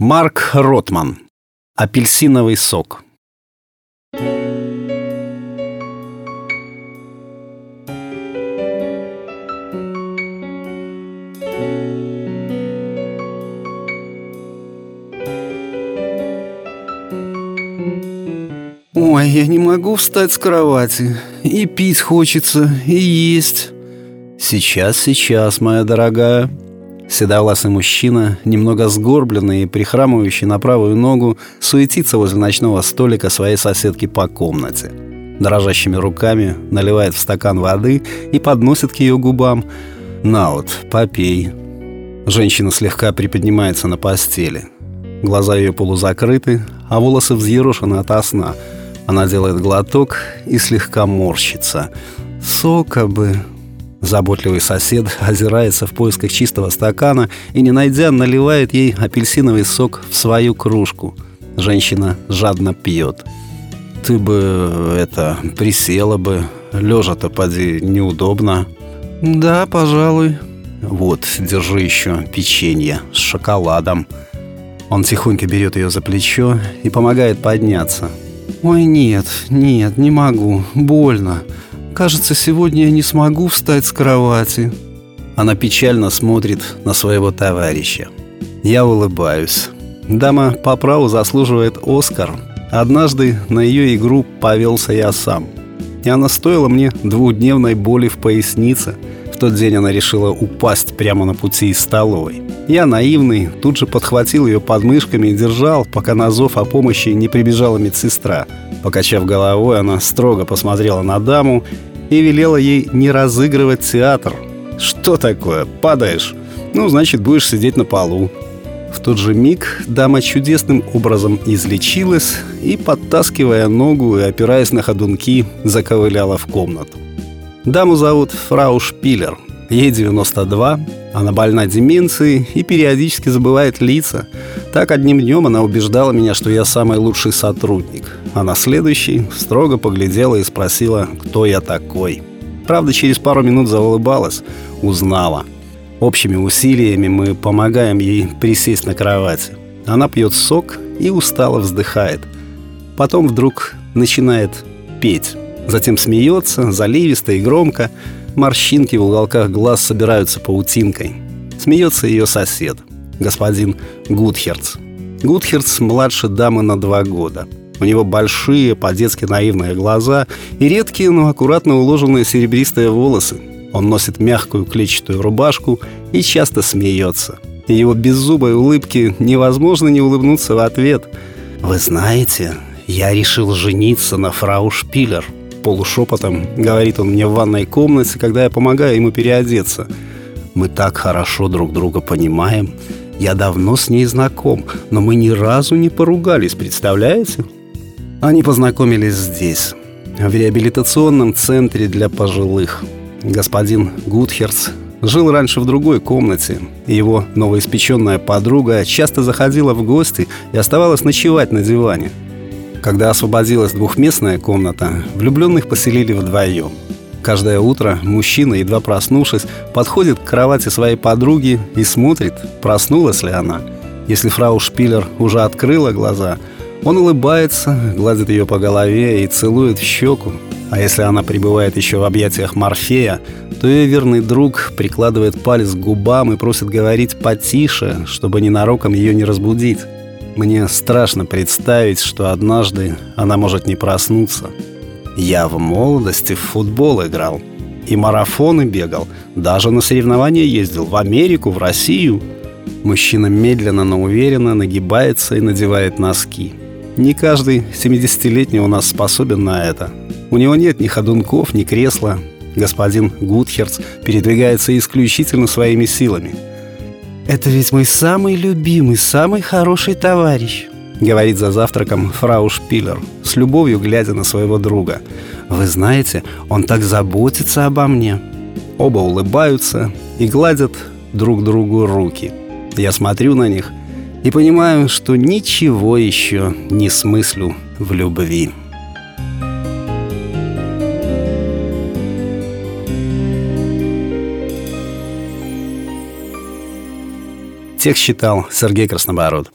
Марк Ротман. Апельсиновый сок. Ой, я не могу встать с кровати. И пить хочется, и есть. Сейчас, сейчас, моя дорогая. Седовласый мужчина, немного сгорбленный и прихрамывающий на правую ногу, суетится возле ночного столика своей соседки по комнате. Дрожащими руками наливает в стакан воды и подносит к ее губам. «На вот, попей». Женщина слегка приподнимается на постели. Глаза ее полузакрыты, а волосы взъерошены ото сна. Она делает глоток и слегка морщится. «Сока бы», Заботливый сосед озирается в поисках чистого стакана и, не найдя, наливает ей апельсиновый сок в свою кружку. Женщина жадно пьет. «Ты бы, это, присела бы. Лежа-то, поди, неудобно». «Да, пожалуй». «Вот, держи еще печенье с шоколадом». Он тихонько берет ее за плечо и помогает подняться. «Ой, нет, нет, не могу, больно. Кажется, сегодня я не смогу встать с кровати. Она печально смотрит на своего товарища. Я улыбаюсь. Дама по праву заслуживает Оскар. Однажды на ее игру повелся я сам. И она стоила мне двухдневной боли в пояснице. В тот день она решила упасть прямо на пути из столовой. Я, наивный, тут же подхватил ее подмышками и держал, пока на зов о помощи не прибежала медсестра. Покачав головой, она строго посмотрела на даму и велела ей не разыгрывать театр. «Что такое? Падаешь? Ну, значит, будешь сидеть на полу». В тот же миг дама чудесным образом излечилась и, подтаскивая ногу и опираясь на ходунки, заковыляла в комнату. Даму зовут Фрау Шпиллер. Ей 92, она больна деменцией и периодически забывает лица. Так одним днем она убеждала меня, что я самый лучший сотрудник. А на следующий строго поглядела и спросила, кто я такой. Правда, через пару минут заулыбалась, узнала. Общими усилиями мы помогаем ей присесть на кровати. Она пьет сок и устало вздыхает. Потом вдруг начинает петь. Затем смеется, заливисто и громко – Морщинки в уголках глаз собираются паутинкой. Смеется ее сосед, господин Гудхерц. Гудхерц младше дамы на два года. У него большие, по-детски наивные глаза и редкие, но аккуратно уложенные серебристые волосы. Он носит мягкую клетчатую рубашку и часто смеется. И его беззубой улыбки невозможно не улыбнуться в ответ. «Вы знаете, я решил жениться на фрау Шпиллер», полушепотом, говорит он мне в ванной комнате, когда я помогаю ему переодеться. Мы так хорошо друг друга понимаем. Я давно с ней знаком, но мы ни разу не поругались, представляете? Они познакомились здесь, в реабилитационном центре для пожилых. Господин Гудхерц жил раньше в другой комнате. Его новоиспеченная подруга часто заходила в гости и оставалась ночевать на диване – когда освободилась двухместная комната, влюбленных поселили вдвоем. Каждое утро мужчина, едва проснувшись, подходит к кровати своей подруги и смотрит, проснулась ли она. Если фрау Шпиллер уже открыла глаза, он улыбается, гладит ее по голове и целует в щеку. А если она пребывает еще в объятиях Морфея, то ее верный друг прикладывает палец к губам и просит говорить потише, чтобы ненароком ее не разбудить. Мне страшно представить, что однажды она может не проснуться. Я в молодости в футбол играл. И марафоны бегал. Даже на соревнования ездил. В Америку, в Россию. Мужчина медленно, но уверенно нагибается и надевает носки. Не каждый 70-летний у нас способен на это. У него нет ни ходунков, ни кресла. Господин Гудхерц передвигается исключительно своими силами – «Это ведь мой самый любимый, самый хороший товарищ», — говорит за завтраком фрау Шпиллер, с любовью глядя на своего друга. «Вы знаете, он так заботится обо мне». Оба улыбаются и гладят друг другу руки. Я смотрю на них и понимаю, что ничего еще не смыслю в любви. Текст читал Сергей Краснобород.